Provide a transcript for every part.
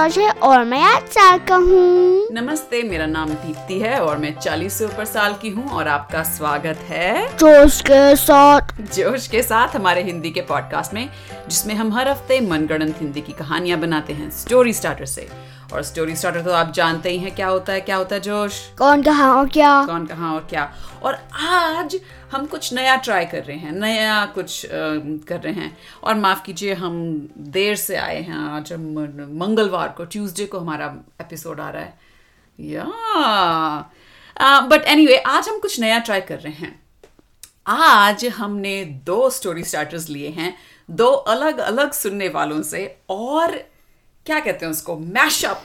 George है और मैं आज साल का हूँ। नमस्ते मेरा नाम दीप्ति है और मैं 40 से ऊपर साल की हूँ और आपका स्वागत है जोश के साथ। जोश के साथ हमारे हिंदी के पॉडकास्ट में जिसमें हम हर हफ़्ते मनगणन हिंदी की कहानियाँ बनाते हैं स्टोरी स्टार्टर से। और स्टोरी स्टार्टर तो आप जानते ही हैं क्या होता है क्या होता है जोश? कौन कहा और क्या? कौन कहाँ और क्या? और आज हम कुछ नया ट्राई कर रहे हैं नया कुछ अ, कर रहे हैं। और माफ़ कीजिए हम देर से आए हैं आज हम मंगलवार को ट्यूसडे को हमारा एपिसोड आ रहा है। या बट एनीवे आज हम कुछ नया ट्राई कर रहे हैं। आज हमने दो स्टोरी स्टार्टर्स लिए हैं दो अलग अलग सुनने वालों से और क्या कहते हैं उसको? मैशअप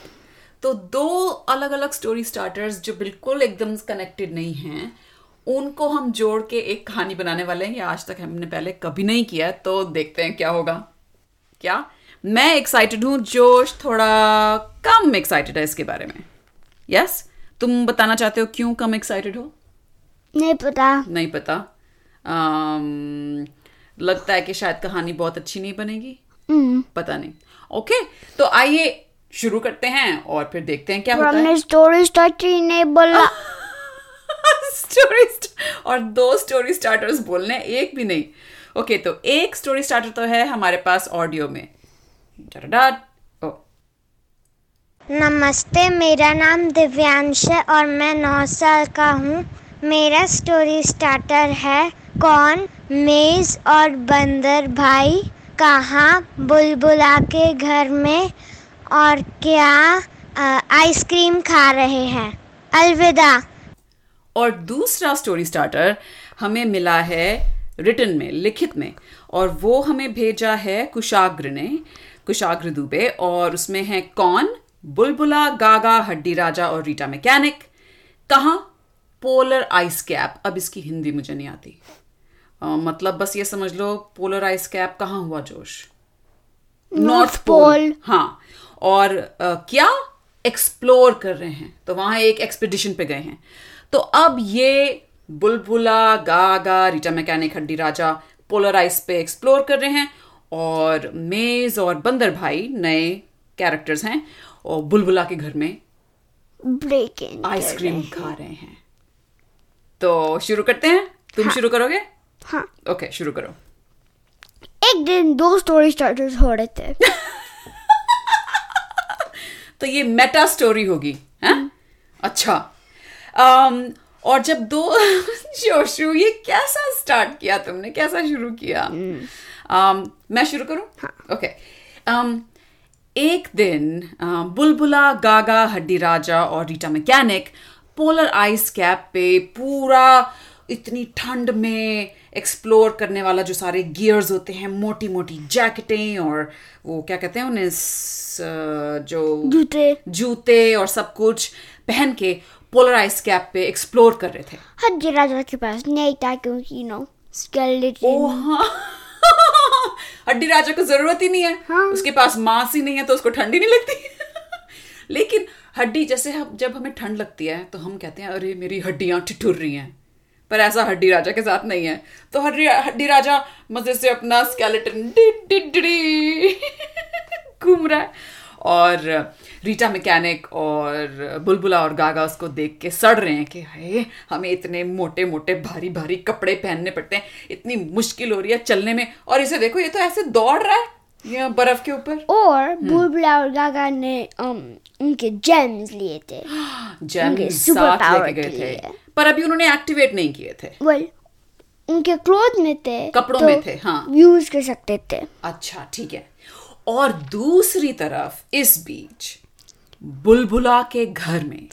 तो दो अलग अलग स्टोरी स्टार्टर्स जो बिल्कुल एकदम कनेक्टेड नहीं हैं उनको हम जोड़ के एक कहानी बनाने वाले हैं। ये आज तक हमने पहले कभी नहीं किया तो देखते हैं क्या होगा। क्या? मैं एक्साइटेड हूँ जोश थोड़ा कम एक्साइटेड है इसके बारे में। Yes yes? तुम बताना चाहते हो क्यों कम एक्साइटेड हो? नहीं पता। नहीं पता। अम्म, लगता है कि शायद कहानी बहुत अच्छी नहीं बनेगी। हम्म, पता नहीं। ओके तो आइए शुरू करते हैं और फिर देखते हैं क्या होता है। स्टोरी स्टार्ट नहीं बोला। स्टोरी और दो स्टोरी स्टार्टर्स बोलने एक भी नहीं। ओके तो एक स्टोरी स्टार्टर तो है हमारे पास ऑडियो में। ओ। नमस्ते मेरा नाम दिव्यांश है और मैं नौ साल का हूँ। मेरा स्टोरी स्टार्टर है कौन? मेज और बंदर भाई। कहाँ बुलबुला के घर में और क्या आइसक्रीम खा रहे हैं। अलविदा। और दूसरा स्टोरी स्टार्टर हमें मिला है रिटन में, लिखित में, और वो हमें भेजा है कुशाग्र ने, कुशाग्र दुबे, और उसमें है कौन? बुलबुला, गागा, हड्डी राजा और रीटा मैकेनिक। कहाँ? पोलर आइस कैप अब इसकी हिंदी मुझे नहीं आती। मतलब बस ये समझ लो पोलर आइस कैप कहाँ हुआ जोश? नॉर्थ पोल हाँ और क्या एक्सप्लोर कर रहे हैं? तो वहाँ एक एक्सपीडिशन पे गए हैं। तो अब ये बुलबुला Gaga Rita Mechanic Haddi Raja polar ice पे एक्सप्लोर कर रहे हैं और मेज और बंदर भाई नए कैरेक्टर्स हैं और बुलबुला के घर में ब्रेक आइसक्रीम खा रहे हैं। तो शुरू करते हैं? तुम हाँ. शुरू करोगे? हाँ। ओके शुरू करो। एक दिन दो स्टोरी स्टार्टर्स हो रहे थे। तो ये मेटा स्टोरी होगी हैं? अच्छा। अम, और जब दो शोशु ये कैसा स्टार्ट किया तुमने? कैसा शुरू किया? अम, मैं शुरू करूँ? ओके अम, एक दिन अ, बुलबुला गागा हड्डी राजा और Rita Mechanic polar ice cap पे पूरा इतनी ठंड में एक्सप्लोर करने वाला जो सारे गियर्स होते हैं मोटी मोटी जैकेटें और वो क्या कहते हैं उन्हें जो जूते। जूते और सब कुछ पहन के पोलर आइस कैप पे एक्सप्लोर कर रहे थे। हड्डी राजा के पास नहीं था क्योंकि नो ओ स्केलेटन हाँ हड्डी राजा को ज़रूरत ही नहीं है। हाँ। उसके पास मांस ही नहीं है तो उसको ठंड ही नहीं लगती। लेकिन हड्डी जैसे हम जब हमें ठंड लगती है तो हम कहते हैं अरे मेरी हड्डियाँ ठिठुर रही हैं। पर ऐसा हड्डी राजा के साथ नहीं है। तो हड्डी हड्डी राजा मज़े से अपना स्केलेटन घूम रहा है। और रीटा मैकेनिक और बुलबुला और गागा उसको देख के सड़ रहे हैं कि हे हमें इतने मोटे मोटे, भारी भारी कपड़े पहनने पड़ते हैं। इतनी मुश्किल हो रही है चलने में। और इसे देखो, ये तो ऐसे दौड़ रहा है। ये बर्फ़ के ऊपर? और बुलबुला और गागा ने um, उनके जेम्स लिए थे। जैम उनके साथ लेके गए थे। पर अभी उन्होंने एक्टिवेट नहीं किए थे। वेल उनके क्लोथ में थे कपड़ों तो में थे, हाँ। यूज़ कर सकते थे। अच्छा ठीक है। और दूसरी तरफ़ इस बीच बुलबुला के घर में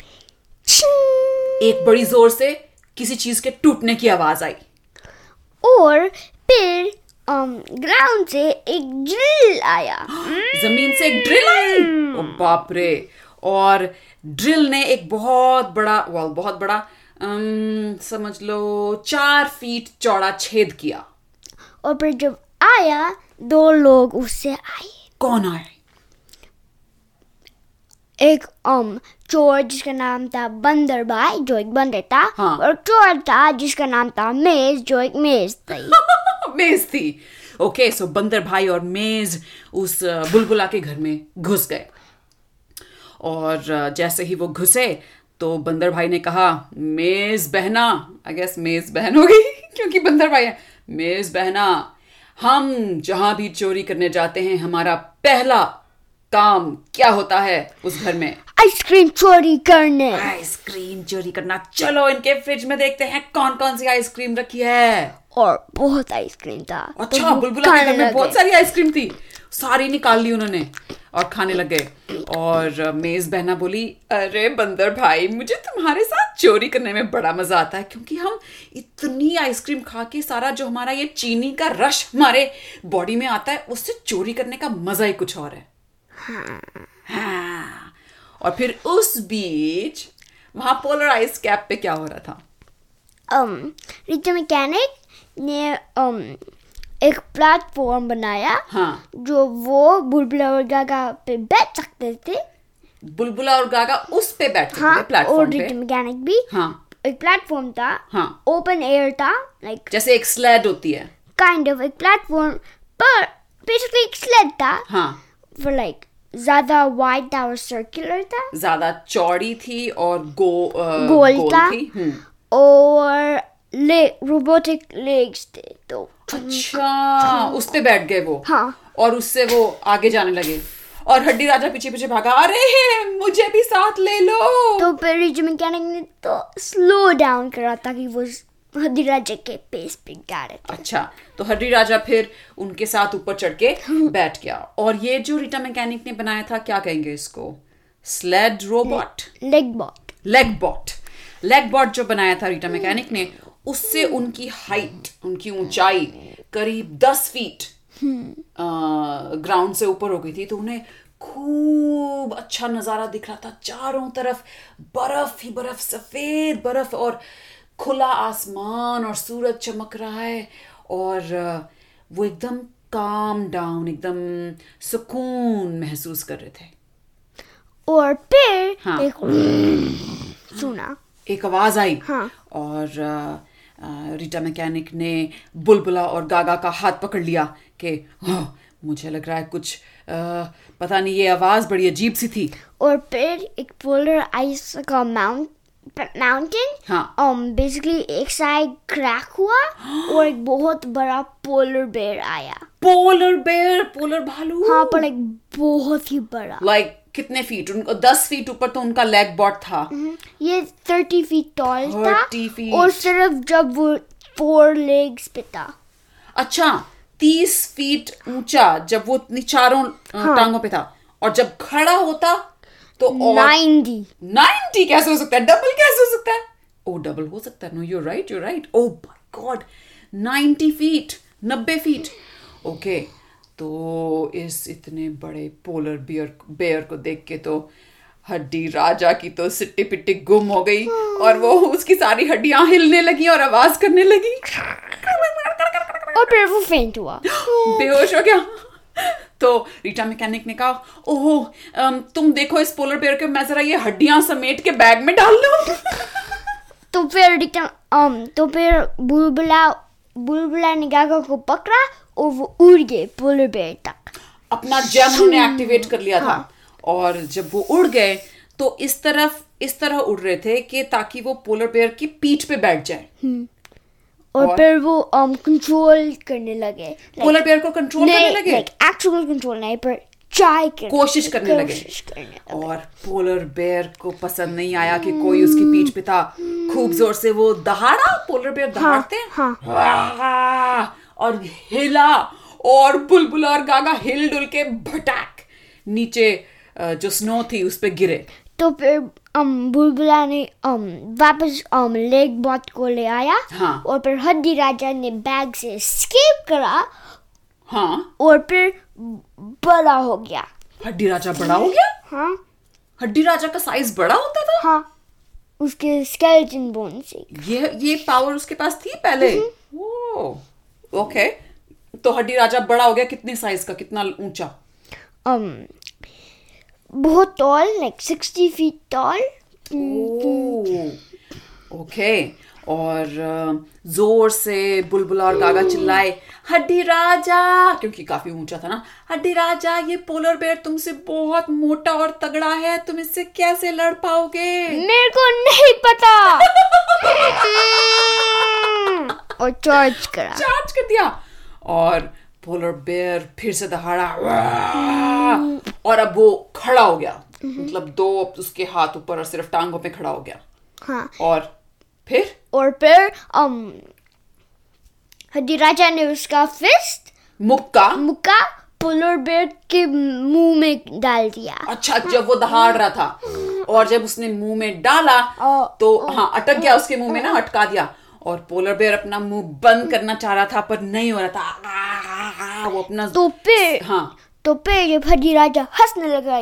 एक बड़ी ज़ोर से किसी चीज़ के टूटने की आवाज़ आई। और फिर ग्राउंड से एक ड्रिल आया। ज़मीन से एक ड्रिल आई? ओ बाप रे और ड्रिल ने एक बहुत बड़ा वाल बहुत बड़ा अम, समझ लो चार फीट चौड़ा छेद किया। और फिर जब आया दो लोग उससे आए। कौन आए? एक um चोर जिसका नाम था बंदर भाई जो एक बंदर था हाँ। और चोर था जिसका नाम था मेज जो एक मेज थी। मेज थी। ओके सो बंदर भाई और मेज उस बुलबुला के घर में घुस गए। और जैसे ही वो घुसे तो बंदर भाई ने कहा, मेज बहना। आई गेस मेज बहन होगी क्योंकि बंदर भाई है। मेज बहना, हम जहाँ भी चोरी करने जाते हैं, हमारा पहला काम क्या होता है उस घर में? आइसक्रीम चोरी करने। आइसक्रीम चोरी करना। चलो इनके फ्रिज में देखते हैं कौन कौन सी आइसक्रीम रखी है। और बहुत आइसक्रीम था। तो अच्छा वो बुलबुला के घर में बहुत सारी आइसक्रीम थी। सारी निकाल ली उन्होंने और खाने लग। गए और मेज बहना बोली अरे बंदर भाई मुझे तुम्हारे साथ चोरी करने में बड़ा मज़ा आता है क्योंकि हम इतनी आइसक्रीम खा के सारा जो हमारा ये चीनी का रश हमारे बॉडी में आता है उससे चोरी करने का मज़ा ही कुछ और है। हाँ, हाँ। और फिर उस बीच वहाँ आइस कैप पे क्या हो रहा था? Um, रिचा मैकेनिक ने um, एक प्लेटफॉर्म बनाया हाँ। जो वो बुलबुला और गागा पे बैठ सकते थे। बुलबुला और गागा उस पे बैठे हाँ सकते थे और रिचा मैकेनिक भी। हाँ। एक प्लेटफॉर्म था। हाँ। ओपन एयर था लाइक like, जैसे एक स्लेड होती है। काइंड ऑफ़ एक प्लेटफॉर्म पर बेसिकली एक स्लेड था। हाँ। For like ज़्यादा वाइड था और सर्कुलर था? ज़्यादा चौड़ी थी और गो अ, गोल गोल था? थी हम्म। और ले रोबोटिक लेग्स थे तो अच्छा उस पे बैठ गए वो? हाँ। और उससे वो आगे जाने लगे। और हड्डी राजा पीछे पीछे भागा अरे मुझे भी साथ ले लो! तो फिर रिजो मैकेनिक ने तो स्लो डाउन करा ताकि वो हदीराजा के पेस पे थे। अच्छा तो हड्डी राजा फिर उनके साथ ऊपर चढ़ के बैठ गया। और ये जो रीटा मैकेनिक ने बनाया था क्या कहेंगे इसको? Sled robot? Leg bot leg bot leg bot जो बनाया था रीटा मैकेनिक ने उससे उनकी हाइट उनकी ऊंचाई करीब दस फीट ग्राउंड से ऊपर हो गई थी। तो उन्हें खूब अच्छा नज़ारा दिख रहा था चारों तरफ़ बर्फ़ ही बर्फ़ सफ़ेद बर्फ़ और खुला आसमान और सूरज चमक रहा है और वो एकदम काम डाउन एकदम सुकून महसूस कर रहे थे और फिर हाँ। एक सुना एक आवाज़ आई हाँ। और रीटा मैकेनिक ने बुलबुला और गागा का हाथ पकड़ लिया कि "हाँ, मुझे लग रहा है कुछ अ, पता नहीं ये आवाज़ बड़ी अजीब सी थी और फिर एक पोलर आइस का माउंट माउंटेन हाँ। um बेसिकली एक साइड क्रैक हुआ और एक बहुत बड़ा पोलर बेयर आया। पोलर बेयर पोलर भालू। हाँ पर एक बहुत ही बड़ा। लाइक कितने फीट उनको दस फीट ऊपर तो उनका लेग बॉट था। ये थर्टी फीट टॉल था 30 feet. और सिर्फ़ जब वो फोर लेग्स पे था। अच्छा तीस फीट ऊँचा जब वो चारों अ, टांगों पे था। और जब खड़ा होता तो और नाइन्टी। कैसे हो सकता है? डबल कैसे हो सकता है? ओ डबल हो सकता है। No you right you right oh my god 90 feet 90 feet okay तो इस इतने बड़े पोलर बियर बेयर को देख के तो हड्डी राजा की तो सिट्टी पिट्टी गुम हो गई और वो उसकी सारी हड्डियाँ हिलने लगी और आवाज़ करने लगी। और फिर वो फेंट हुआ। बेहोश हो गया। तो रीटा मैकेनिक ने कहा ओहो तुम देखो इस पोलर बेयर के मैं जरा ये हड्डियाँ समेट के बैग में डाल लूँ? तो फिर um तो फिर बुलबुला बुलबुला ने गागा को पकड़ा और वो उड़ गए पोलर बेयर तक। अपना जेम उन्होंने एक्टिवेट कर लिया था। और जब वो उड़ गए तो इस तरफ़ इस तरह उड़ रहे थे कि ताकि वो पोलर बेयर की पीठ पे बैठ जाए। और, और? फिर वो um कंट्रोल करने लगे Like, पोलर बेयर को कंट्रोल करने लगे? लाइक एक्चुअल कंट्रोल नहीं पर ट्राई कोशिश करने लगे। कोशिश करने लगे। और पोलर बेयर को पसंद नहीं आया कि कोई उसकी पीठ पे था। खूब ज़ोर से वो दहाड़ा पोलर बेयर दहाड़ते हैं। हाँ। और हिला और बुलबुल और गागा हिल डुल के भटाक नीचे जो स्नो थी उस पे गिरे। तो फिर um बुलबुला ने um वापस um लेग बॉट को ले आया हाँ। और फिर हड्डी राजा ने बैग से स्केप करा हाँ और फिर बड़ा हो गया हड्डी राजा बड़ा हो गया हाँ हड्डी राजा का साइज़ बड़ा होता था हाँ उसके स्केलेटन बोन से ये ये पावर उसके पास थी पहले ओके तो हड्डी राजा बड़ा हो गया कितने साइज़ का कितना ऊँचा um बहुत tall like sixty feet tall okay और ज़ोर से बुलबुला और गागा चिल्लाए हड्डी राजा! क्योंकि काफ़ी ऊँचा था ना। हड्डी राजा ये पोलर बेयर तुमसे बहुत मोटा और तगड़ा है तुम इससे कैसे लड़ पाओगे? मेरे को नहीं पता। और चार्ज करा। चार्ज कर दिया। और पोलर बेयर फिर से दहाड़ा और अब वो खड़ा हो गया। मतलब दो उसके हाथ ऊपर और सिर्फ़ टांगों पे खड़ा हो गया। हाँ। और फिर? और फिर um, राजा ने उसका फिस्ट मुक्का? मुक्का पोलर बेयर के मुँह में डाल दिया। अच्छा जब वो दहाड़ रहा था। और जब उसने मुँह में डाला तो हाँ अटक गया उसके मुँह में ना अटका दिया। और पोलर बेयर अपना मुँह बंद करना चाह रहा था पर नहीं हो रहा था। आ, वो अपना तो फिर हाँ। तो फिर हड्डी राजा हंसने लगा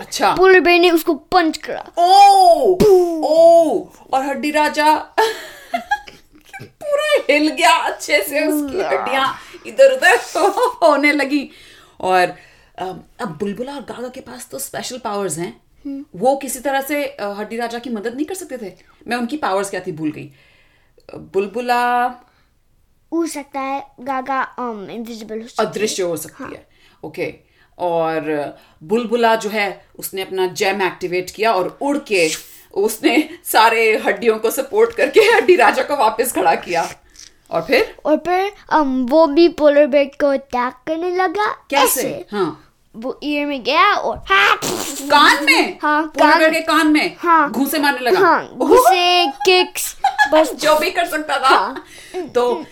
अच्छा। पोलर बेयर ने उसको पंच करा। ओ! ओ! और हड्डी राजा पूरा हिल गया अच्छे से उसकी हड्डियाँ इधर उधर होने लगी। और अब बुलबुला और गागा के पास तो स्पेशल पावर्स हैं। वो किसी तरह से हड्डी राजा की मदद नहीं कर सकते थे? मैं उनकी पावर्स क्या थी? भूल गई। बुलबुला। हो सकता है गागा um, इनविजिबल हो सकता है। अदृश्य हो सकती है। ओके और बुलबुला जो है उसने अपना जैम एक्टिवेट किया और उड़ के उसने सारे हड्डियों को सपोर्ट करके हड्डी राजा को वापस खड़ा किया। और फिर? और फिर um, वो भी पोलर बेयर को अटैक करने लगा। कैसे? हाँ। वो ईयर में गया और हाँ। कान में? हाँ, कान- बेयर के कान में? हाँ। घूसे मारने लगा? हाँ घुसे किक्स बस। जो भी कर सकता था। हाँ, तो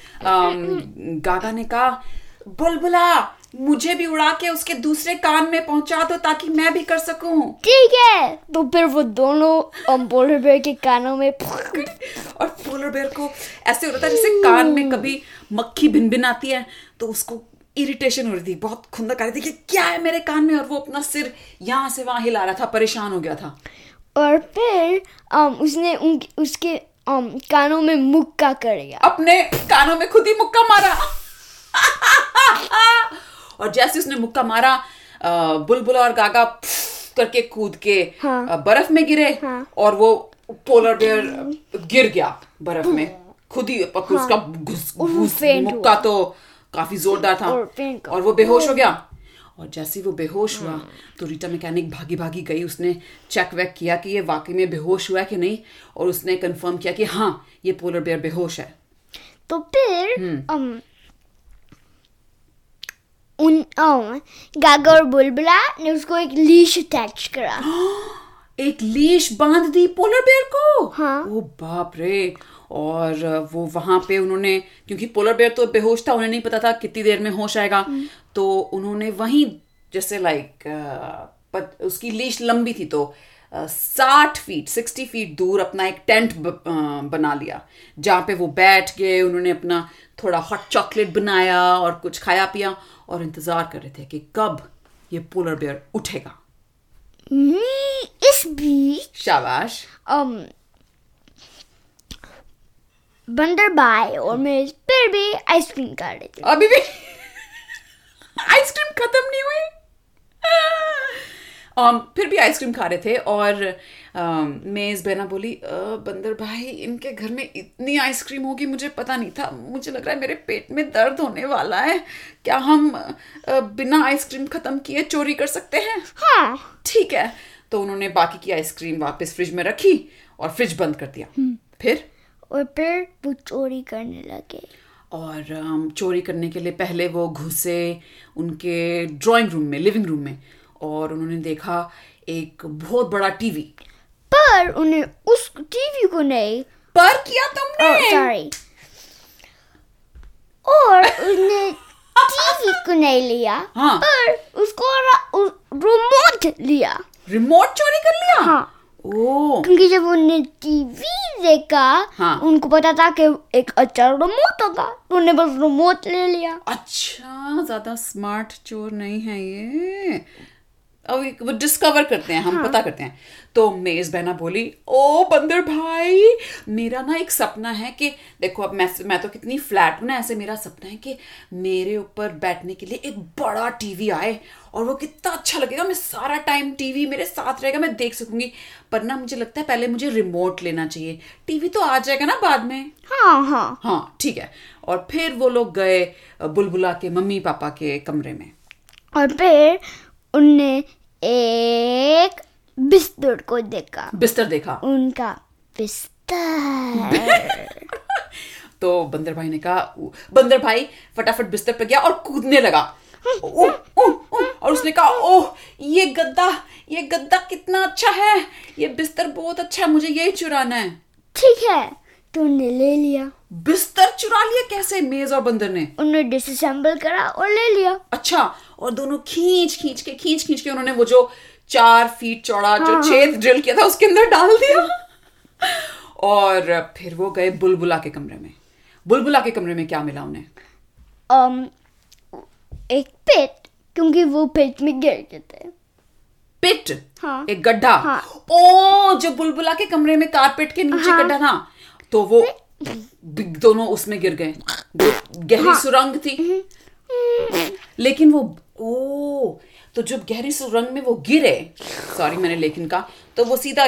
गागा ने कहा बुलबुला मुझे भी उड़ा के उसके दूसरे कान में पहुँचा दो ताकि मैं भी कर सकूँ। ठीक है। तो फिर वो दोनों पोलर बेयर के कानों में और पोलर बेयर को ऐसे हो रहा था जैसे कान में कभी मक्खी भिन भिन आती है तो उसको इरिटेशन हो रही थी बहुत खुंदक आ रही थी कि क्या है मेरे कान में और वो अपना सिर यहाँ से वहाँ हिला रहा था परेशान हो गया था और फिर um, उसने उन, उसके um, कानों में मुक्का कर दिया अपने कानों में खुद ही मुक्का मारा और जैसे उसने मुक्का मारा बुलबुला और गागा करके कूद के हाँ। बर्फ़ में गिरे हाँ। और वो पोलर बेयर गिर गया बर्फ़ में खुद ही पक- उसका घुस मुक्का। तो काफ़ी जोरदार था। और और वो बेहोश हो गया। और जैसे ही वो बेहोश हुआ तो रीटा मैकेनिक भागी भागी गई। उसने चेक वेक किया कि ये वाकई में बेहोश हुआ है कि नहीं और उसने कंफर्म किया कि हाँ ये पोलर बेयर बेहोश है। तो फिर um, उन um, गागा और बुलबुला ने उसको एक लीश अटैच करा। एक लीश बाँध दी पोलर बेयर को? हाँ। ओ बाप रे। और वो वहाँ पे उन्होंने क्योंकि पोलर बेयर तो बेहोश था उन्हें नहीं पता था कितनी देर में होश आएगा। तो उन्होंने वहीं जैसे लाइक उसकी लीश लंबी थी तो साठ फीट सिक्सटी फीट दूर अपना एक टेंट बना लिया जहाँ पे वो बैठ गए उन्होंने अपना थोड़ा हॉट चॉकलेट बनाया और कुछ खाया पिया और इंतज़ार कर रहे थे कि कब ये पोलर बेयर उठेगा। हम्म, इस बीच शाबाश। um, बंदर बाय और मैं फिर भी आइसक्रीम खा रही थी। अभी भी? आइसक्रीम खत्म नहीं हुई? Um, फिर भी आइसक्रीम खा रहे थे और um, मेज बहना बोली "अ, बंदर भाई इनके घर में इतनी आइसक्रीम होगी मुझे पता नहीं था। मुझे लग रहा है मेरे पेट में दर्द होने वाला है। क्या हम अ, बिना आइसक्रीम खत्म किए चोरी कर सकते हैं? हाँ। ठीक है। तो उन्होंने बाकी की आइसक्रीम वापस फ्रिज में रखी और फ्रिज बंद कर दिया। फिर? और फिर वो चोरी करने लगे। और चोरी करने के लिए पहले वो घुसे उनके ड्राइंग रूम में लिविंग रूम में और उन्होंने देखा एक बहुत बड़ा टीवी पर उन्हें उस टीवी को नहीं पर किया तुमने? सॉरी और उसने टीवी को नहीं लिया हाँ। पर उसको रिमोट लिया। रिमोट चोरी कर लिया? हाँ। ओ क्योंकि जब उन्हें टीवी देखा हाँ। उनको पता था कि एक अच्छा रिमोट होगा तो उन्होंने बस रिमोट ले लिया अच्छा ज़्यादा स्मार्ट चोर नहीं है ये अब वो डिस्कवर करते हैं हम हाँ। पता करते हैं तो मेज बहना बोली ओ बंदर भाई मेरा ना एक सपना है कि देखो अब मैं मैं तो कितनी फ्लैट हूँ ना ऐसे मेरा सपना है कि मेरे ऊपर बैठने के लिए एक बड़ा टीवी आए और वो कितना अच्छा लगेगा मैं सारा टाइम टीवी मेरे साथ रहेगा मैं देख सकूँगी। पर ना मुझे लगता है पहले मुझे रिमोट लेना चाहिए। टीवी तो आ जाएगा ना बाद में। हाँ हाँ। हाँ ठीक है। और फिर वो लोग गए बुलबुला के मम्मी पापा के कमरे में। और फिर उनने एक बिस्तर को देखा। बिस्तर देखा। उनका बिस्तर। तो बंदर भाई ने कहा बंदर भाई फटाफट बिस्तर पे गया और कूदने लगा। उ, उ, उ, और उसने कहा ओह ये गद्दा ये गद्दा कितना अच्छा है। ये बिस्तर बहुत अच्छा है मुझे यही चुराना है। ठीक है तो ले लिया। बिस्तर चुरा लिया कैसे? मेज और बंदर ने। उन्हें डिसअसेंबल करा और ले लिया। अच्छा और दोनों खींच खींच के खींच खींच के उन्होंने वो जो चार फीट चौड़ा जो छेद ड्रिल किया था उसके अंदर डाल दिया। और फिर वो गए बुलबुला के कमरे में। बुलबुला के कमरे में क्या मिला उन्हें? um, एक पिट क्योंकि वो पिट में गिर गए थे। पिट हाँ। एक गड्ढा? हाँ। ओ जो बुलबुला के कमरे में कारपेट के नीचे हाँ। गड्ढा था। तो वो दोनों उसमें गिर गए। गहरी हाँ। सुरंग थी। लेकिन वो ओ तो जब गहरी सुरंग में वो गिरे सॉरी मैंने लेकिन कहा तो वो सीधा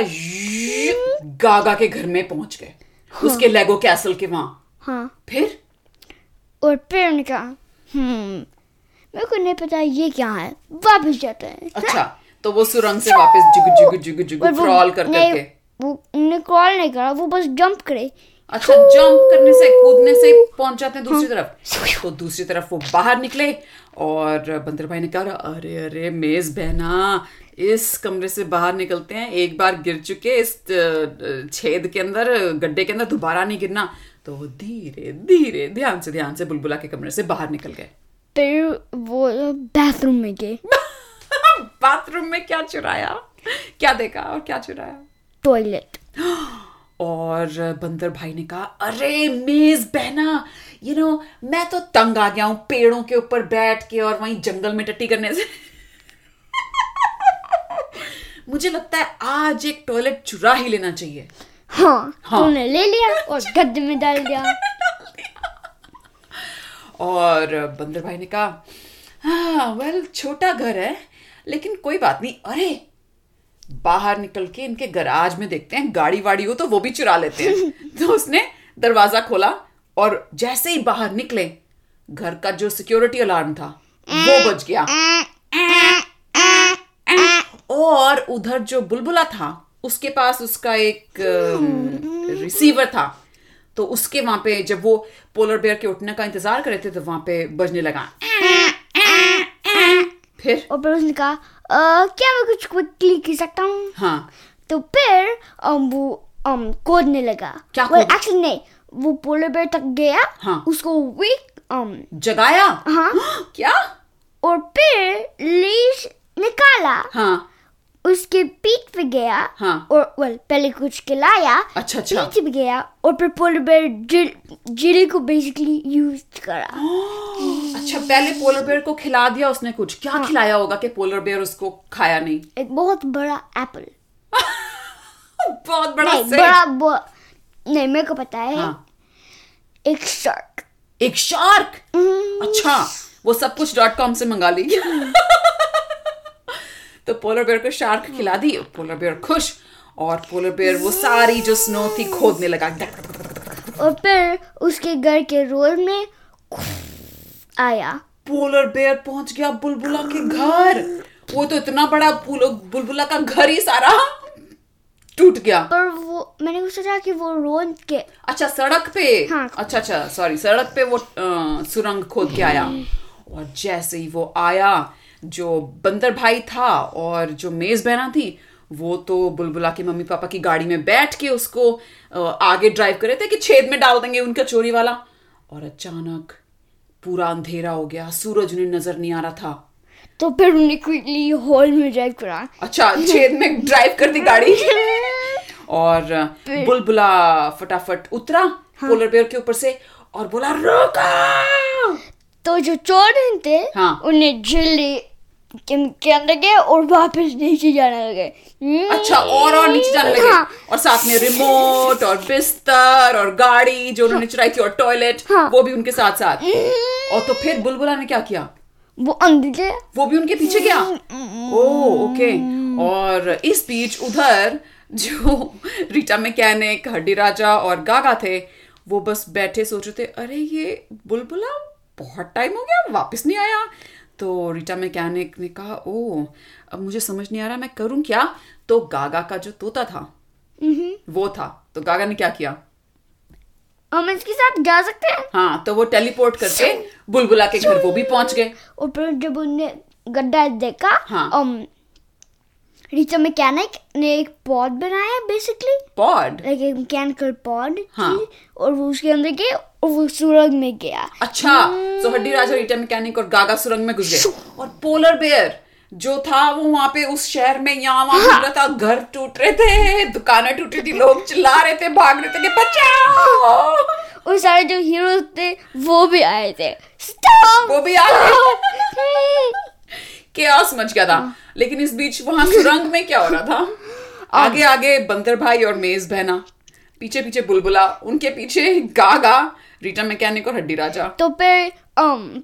गागा के घर में पहुँच गए। उसके लेगो कैसल के वहाँ। हाँ। फिर? और फिर उन्होंने कहा हम्म मेरे को नहीं पता ये क्या है। वापस जाते हैं। अच्छा तो वो सुरंग से वापस जुगु जुगु जुगु जुगु क्रॉल कर करके वो क्रॉल नहीं करा वो बस जंप करे। अच्छा जंप करने से कूदने से पहुँच जाते हैं दूसरी तरफ़। तो दूसरी तरफ़ वो बाहर निकले और बंदर भाई ने कहा अरे अरे मेज बहना इस कमरे से बाहर निकलते हैं एक बार गिर चुके इस छेद के अंदर गड्ढे के अंदर दोबारा नहीं गिरना। तो वो धीरे धीरे ध्यान से ध्यान से बुलबुला के कमरे से बाहर निकल गए। फिर वो बाथरूम में गए। बाथरूम में क्या चुराया? क्या देखा और क्या चुराया? टॉयलेट और बंदर भाई ने कहा अरे मेज बहना यू नो मैं तो तंग आ गया हूँ पेड़ों के ऊपर बैठ के और वहीं जंगल में टट्टी करने से. मुझे लगता है आज एक टॉयलेट चुरा ही लेना चाहिए। हाँ, हाँ। तो उन्हें ले लिया और गद्दे में डाल दिया। और बंदर भाई ने कहा हाँ वेल छोटा घर है लेकिन कोई बात नहीं। अरे बाहर निकल के इनके गराज में देखते हैं गाड़ी वाड़ी हो तो वो भी चुरा लेते हैं। तो उसने दरवाज़ा खोला और जैसे ही बाहर निकले घर का जो सिक्योरिटी अलार्म था वो बज गया। और उधर जो बुलबुला था उसके पास उसका एक रिसीवर था। तो उसके वहाँ पे जब वो पोलर बेयर के उठने का इंतज़ार कर रहे थे तो वहाँ पे बजने लगा। फिर? और फिर उसने कहा आ, क्या मैं कुछ क्विकली कर सकता हूँ? हाँ। तो फिर um, वो um, कोदने लगा। क्या well, कूद- actually नहीं वो पोलर बेयर तक गया। हाँ। उसको वीक um, जगाया? हाँ। क्या? और फिर लीश निकाला। हाँ। उसके पीठ पे गया हाँ। और well, पहले कुछ खिलाया अच्छा अच्छा। पीठ पे गया और फिर पोलर बेयर ज़िले को बेसिकली यूज़ करा। अच्छा पहले पोलर बेयर को खिला दिया उसने कुछ। क्या हाँ. खिलाया होगा कि पोलर बेयर उसको खाया नहीं? एक बहुत बड़ा एप्पल बहुत बड़ा नहीं बड़ा बो, नहीं मेरे को पता है। हाँ। एक शार्क एक शार्क अच्छा वो सब कुछ डॉट कॉम से मंगा ली। तो पोलर बेयर को शार्क खिला दी। पोलर बेयर खुश और पोलर बेयर वो सारी जो स्नो थी खोदने लगा। और फिर उसके घर के रोड में आया। पोलर बेयर पहुँच गया बुलबुला के घर। वो तो इतना बड़ा बुलबुला का घर ही सारा टूट गया। पर वो मैंने सोचा कि वो रोड के अच्छा सड़क पे। हाँ। अच्छा अच्छा सॉरी सड़क पे वो अ, सुरंग खोद के आया। और जैसे ही वो आया जो बंदर भाई था और जो मेज बहना थी वो तो बुलबुला के मम्मी पापा की गाड़ी में बैठ के उसको आगे ड्राइव कर रहे थे कि छेद में डाल देंगे उनका चोरी वाला। और अचानक पूरा अंधेरा हो गया सूरज उन्हें नज़र नहीं आ रहा था। तो फिर उन्हें क्विकली हॉल में ड्राइव करा। अच्छा छेद में ड्राइव कर दी गाड़ी। और बुलबुला फटाफट उतरा पोलर बेयर के ऊपर से और बोला रोका! तो जो चोर थे हाँ। उन्हें जल्दी के, अंदर गए और वापस नीचे जाने लगे। हम्म, अच्छा और और नीचे जाने लगे। हाँ। और साथ में रिमोट और बिस्तर और गाड़ी जो उन्होंने चुराई थी और टॉयलेट हाँ। वो भी उनके साथ साथ। और तो फिर बुलबुला ने क्या किया? वो अंदर गया वो भी उनके पीछे गया? Oh okay. और इस बीच उधर जो रीटा मैकेनिक हड्डी राजा और गागा थे वो बस बैठे सोच रहे थे अरे ये बुलबुला बहुत टाइम हो गया वापस नहीं आया। तो रीटा मैकेनिक ने कहा ओ अब मुझे समझ नहीं आ रहा मैं करूँ क्या? तो गागा का जो तोता था वो था। तो गागा ने क्या किया? हम इसके साथ जा सकते हैं? हाँ तो वो टेलीपोर्ट करके बुलबुला के घर वो भी पहुँच गए। और फिर जब उन्हें गड्ढा देखा हाँ। रीचा मैकेनिक ने एक पॉड बनाया बेसिकली पॉड लाइक एक मैकेनिकल पॉड हाँ। और वो उसके अंदर गए और वो सुरंग में गया। अच्छा तो हड्डी राजा रीटा मैकेनिक और गागा सुरंग में घुस गए। और पोलर बेयर जो था वो वहाँ पे उस शहर में यहाँ वहाँ रहा था घर टूट रहे थे दुकानें टूट रही थी लोग चिल्ला रहे थे भाग रहे थे कि बचाओ। और सारे जो हीरो थे वो भी आए थे। स्टॉप वो भी आ केओस मच गया था। लेकिन इस बीच वहाँ सुरंग में क्या हो रहा था? आगे। आगे बंदर भाई और मेज बहना पीछे पीछे बुलबुला उनके पीछे गागा रीटा मैकेनिक और हड्डी राजा। तो फिर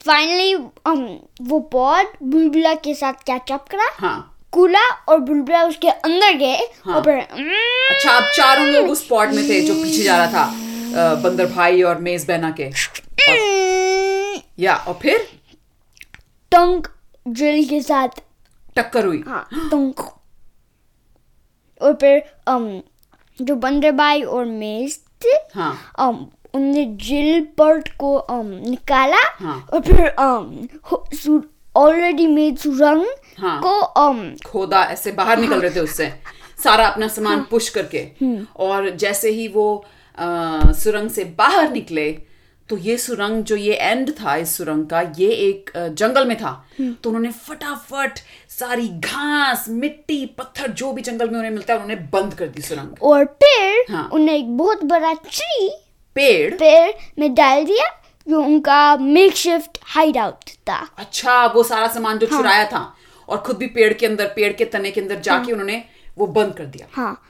फाइनली um, um, वो पॉड बुलबुला के साथ कैचअप करा? हाँ। कूला और बुलबुला उसके अंदर गए हाँ। और फिर "Mm, अच्छा अब चारों लोग उस स्पॉट में थे जो पीछे जा रहा था बंदर भाई और मेज बहना के। mm, या और फिर? टंग ड्रिल के साथ टक्कर हुई। हाँ। और फिर um, जो बंदर भाई और मेज थे हाँ। उनने ड्रिल पर्ट को um, निकाला हाँ। और फिर um, ऑलरेडी मेड सुरंग हाँ। को um, खोदा ऐसे बाहर निकल रहे थे उससे। सारा अपना सामान पुश करके। और जैसे ही वो अ, सुरंग से बाहर निकले तो ये सुरंग जो ये एंड था इस सुरंग का ये एक जंगल में था। तो उन्होंने फटाफट सारी घास मिट्टी पत्थर जो भी जंगल में उन्हें मिलता है उन्होंने बंद कर दी सुरंग। और पेड़ हाँ। उन्हें एक बहुत बड़ा ट्री पेड़? पेड़ में डाल दिया जो उनका मेक शिफ्ट हाइड आउट था। अच्छा वो सारा सामान जो हाँ। चुराया था और खुद भी पेड़ के अंदर पेड़ के तने के अंदर जाके उन्होंने वो बंद कर दिया। हाँ।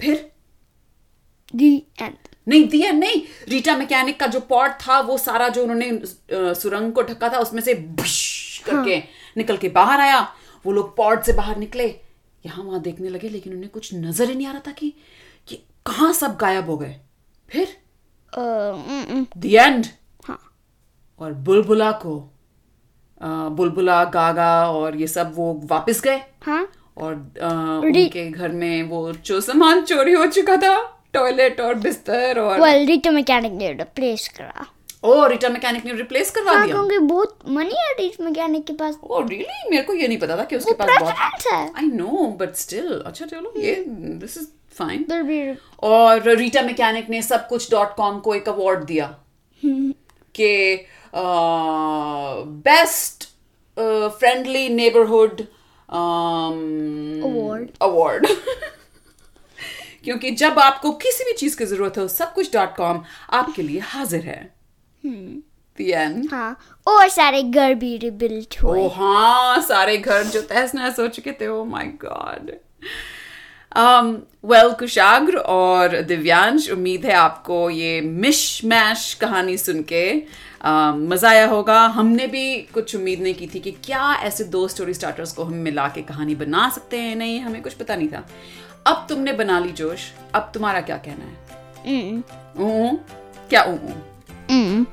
फिर? दी एंड नहीं दिया नहीं। रीटा मैकेनिक का जो पॉट था वो सारा जो उन्होंने सुरंग को ढका था उसमें से करके निकल के बाहर आया। वो लोग पॉट से बाहर निकले। यहाँ वहाँ देखने लगे लेकिन उन्हें कुछ नज़र ही नहीं आ रहा था कि ये कहाँ सब गायब हो गए। फिर द एंड हाँ। और बुलबुला को बुलबुला गागा और ये सब वो वापस गए। हाँ। और री- उनके घर में वो जो सामान चोरी हो चुका था। टॉयलेट और बिस्तर और वेल रिटो मैकेनिक ने रिप्लेस करा ओ रिटा मैकेनिक ने रिप्लेस करवा दिया क्योंकि बहुत मनी है रिटो मैकेनिक के पास ओ रियली मेरे को ये नहीं पता था कि उसके पास बहुत है। आई नो बट स्टिल अच्छा चलो ये दिस इज़ फाइन और रीटा मैकेनिक ने सब कुछ डॉट कॉम को एक अवार्ड दिया कि best friendly neighbourhood Award. Award क्योंकि जब आपको किसी भी चीज़ की ज़रूरत हो सब कुछ डॉट कॉम आपके लिए हाजिर है। The हाँ और सारे घर भी रिबिल्ड हुए ओ हाँ। सारे घर जो तहस नहस हो चुके थे oh my god well Kushagra और दिव्यांश उम्मीद है आपको ये मिश मैश कहानी सुन के um, मज़ा आया होगा। हमने भी कुछ उम्मीद नहीं की थी कि क्या ऐसे दो स्टोरी स्टार्टर्स को हम मिला के कहानी बना सकते हैं नहीं हमें कुछ पता नहीं था। अब तुमने बना ली जोश अब तुम्हारा क्या कहना है? Mm, ऊ क्या ऊ mm.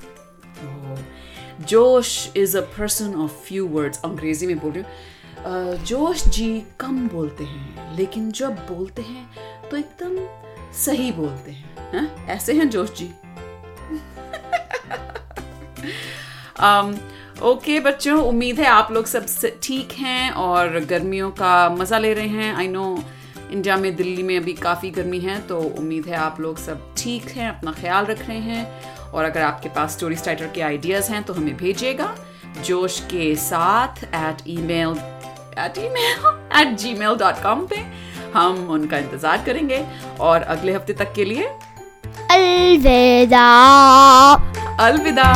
Josh is a person of few words अंग्रेज़ी में बोल रही हूँ। जोश जी कम बोलते हैं लेकिन जब बोलते हैं तो एकदम सही बोलते हैं हैं? ऐसे हैं जोश जी? um, ओके okay, बच्चों उम्मीद है आप लोग सब ठीक हैं और गर्मियों का मज़ा ले रहे हैं। आई नो इंडिया में दिल्ली में अभी काफ़ी गर्मी है तो उम्मीद है आप लोग सब ठीक हैं अपना ख्याल रख रहे हैं। और अगर आपके पास स्टोरी स्टाइटर के आइडियाज़ हैं तो हमें भेजिएगा। जोश के साथ at email at email at Gmail dot com पे हम उनका इंतज़ार करेंगे। और अगले हफ़्ते तक के लिए अलविदा। अलविदा।